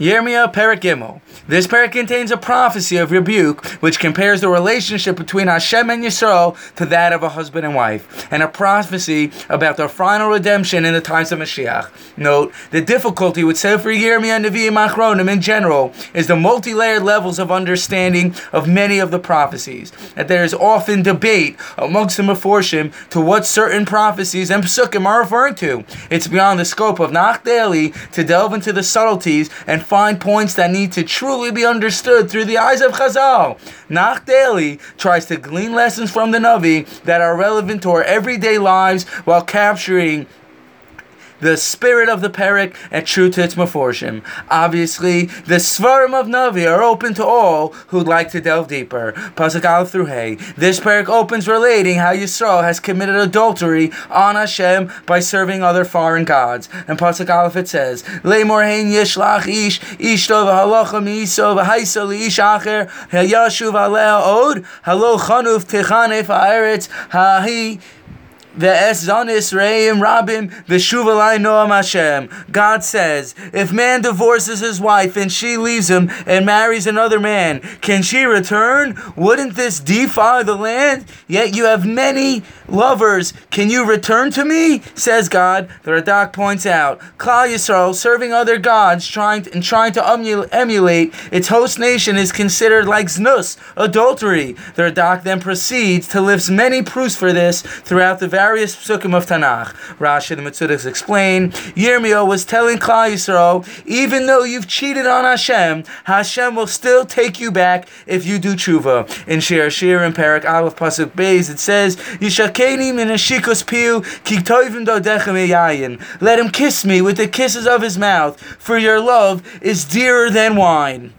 Yirmiyah Perek Gimmel. This parak contains a prophecy of rebuke, which compares the relationship between Hashem and Yisrael to that of a husband and wife, and a prophecy about their final redemption in the times of Mashiach. Note, the difficulty with Sefer Yirmiyah and Nevi'im Achronim in general is the multi-layered levels of understanding of many of the prophecies, that there is often debate amongst the Meforshim to what certain prophecies and Psukim are referring to. It's beyond the scope of Nach Daily to delve into the subtleties and find points that need to truly be understood through the eyes of Chazal. Nach Daily tries to glean lessons from the Navi that are relevant to our everyday lives while capturing the spirit of the Perik and true to its Meforshim. Obviously, the Svarim of Navi are open to all who'd like to delve deeper. Pasuk Aleph through Hey. This Perik opens relating how Yisrael has committed adultery on Hashem by serving other foreign gods. And Pasuk Aleph it says, Le'mor hein yishlach ish, ish tov halacha mi'iso v'haisa li'ish acher, hayashuv aleh od, halo chanuf techanef ha'eretz, ha'hi, Ve'es zanis re'im rabim v'shuvalai noam Hashem. God says, if man divorces his wife and she leaves him and marries another man, can she return? Wouldn't this defile the land? Yet you have many lovers. Can you return to me? Says God. The Radak points out, Klal Yisrael serving other gods trying to, and trying to emulate its host nation is considered like znus, adultery. The Radak then proceeds to list many proofs for this throughout the various psukim of Tanakh. Rashi the Metzudas explain, Yirmiyahu was telling Klal Yisrael, even though you've cheated on Hashem, Hashem will still take you back if you do tshuva. In Shir Hashirim Parak Aleph Pasuk Beis, it says, Yishakeni min piu ki toivim dodechem Let him kiss me with the kisses of his mouth, for your love is dearer than wine.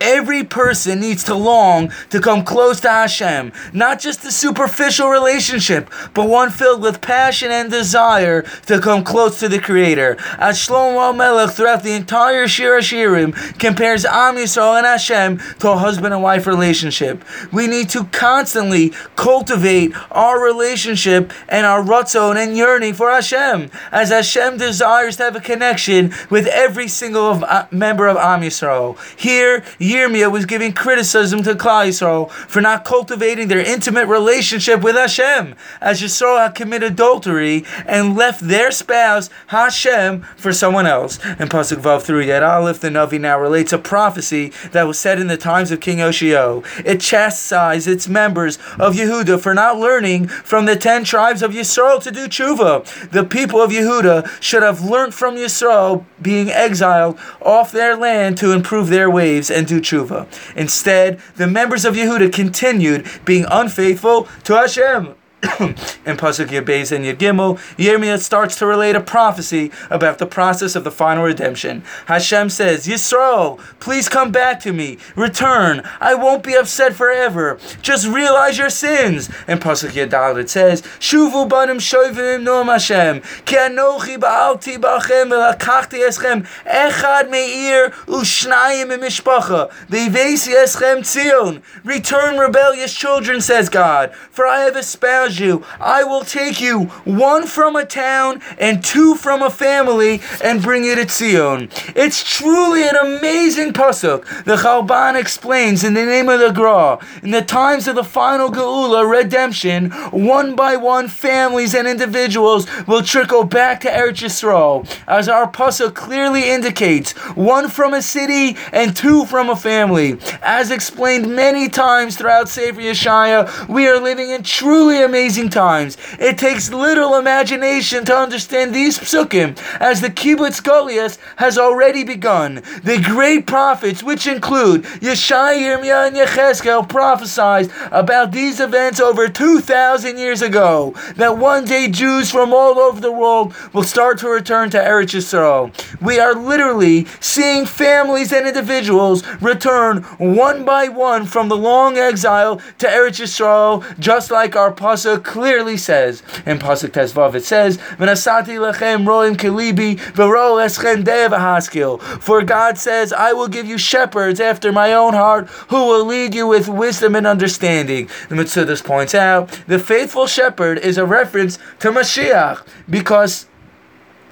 Every person needs to long to come close to Hashem, not just a superficial relationship, but one filled with passion and desire to come close to the Creator. As Shlomo Melech throughout the entire Shir Hashirim compares Am Yisrael and Hashem to a husband and wife relationship. We need to constantly cultivate our relationship and our ratzon and yearning for Hashem, as Hashem desires to have a connection with every single of, uh, member of Am Yisrael. Here, Yirmiyah was giving criticism to Klal Yisrael for not cultivating their intimate relationship with Hashem, as Yisrael had committed adultery and left their spouse Hashem for someone else. And Pasuk Vav through Yud Aleph, the Navi now relates a prophecy that was said in the times of King Yoshiyahu. It chastised its members of Yehuda for not learning from the ten tribes of Yisrael to do tshuva. The people of Yehuda should have learned from Yisrael being exiled off their land to improve their ways and do tshuva. Instead, the members of Yehuda continued being unfaithful to Hashem. in Pasuk Yud Beis and Yud Gimmel, Yirmiyah starts to relate a prophecy about the process of the final redemption. Hashem says, Yisrael, please come back to me. Return. I won't be upset forever. Just realize your sins. In Pasuk Yud Daled it says, Shuvu banim shoivim noam Hashem, ki anochi ba'alti ba'chem v'lakachti eschem echad me'ir u'shnayim mishpacha v'ivesi eschem tzion. Return rebellious children, says God, for I have espoused you. I will take you one from a town and two from a family and bring you to Zion. It's truly an amazing pasuk. The Chalban explains in the name of the Gra, in the times of the final Geula redemption, one by one families and individuals will trickle back to Eretz Yisrael, as our pasuk clearly indicates, one from a city and two from a family. As explained many times throughout Sefer Yeshaya, we are living in truly amazing amazing times. It takes little imagination to understand these psukim, as the kibbutz galuyos has already begun. The great prophets, which include Yeshaya, Yirmiyah, and Yechezkel, prophesied about these events over 2,000 years ago, that one day Jews from all over the world will start to return to Eretz Yisrael. We are literally seeing families and individuals return one by one from the long exile to Eretz Yisrael, just like our pasuk clearly says in Pasuk Tes Vav, it says, "V'nasati lechem roim v'ro eschem haskil." For God says, "I will give you shepherds after my own heart, who will lead you with wisdom and understanding." The Metzudas points out the faithful shepherd is a reference to Mashiach because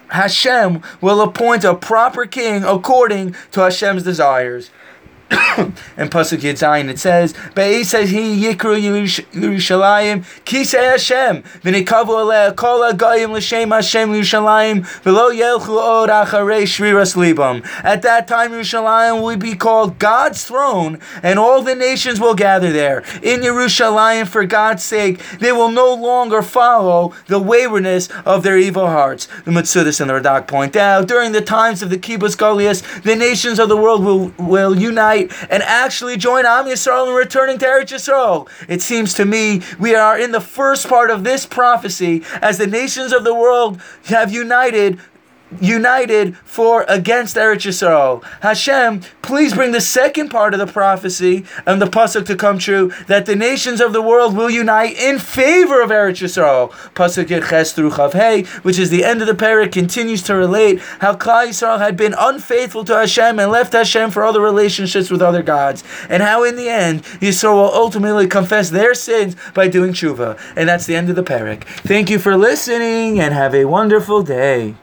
Hashem will appoint a proper king according to Hashem's desires. And Pasuk Yud Zayin it says, says he Yikru Yerushalayim Kisei Hashem V'nikavu aleh Kol HaGoyim L'Shem Hashem Yerushalayim V'lo Yelchu Od Acharei Shriras Libam At that time Yerushalayim will be called God's throne and all the nations will gather there. In Yerushalayim for God's sake they will no longer follow the waywardness of their evil hearts. The Metzudas and the Radak point out, during the times of the Kibbutz Galuyos, the nations of the world will, will unite and actually join Am Yisrael in returning to Eretz Yisrael. It seems to me we are in the first part of this prophecy as the nations of the world have united united for against Eretz Yisrael. Hashem, please bring the second part of the prophecy and the pasuk to come true that the nations of the world will unite in favor of Eretz Yisrael. Pasuk Ches through Chav which is the end of the parak, continues to relate how Klal Yisrael had been unfaithful to Hashem and left Hashem for other relationships with other gods, and how in the end Yisrael will ultimately confess their sins by doing tshuva. And that's the end of the parak. Thank you for listening and have a wonderful day.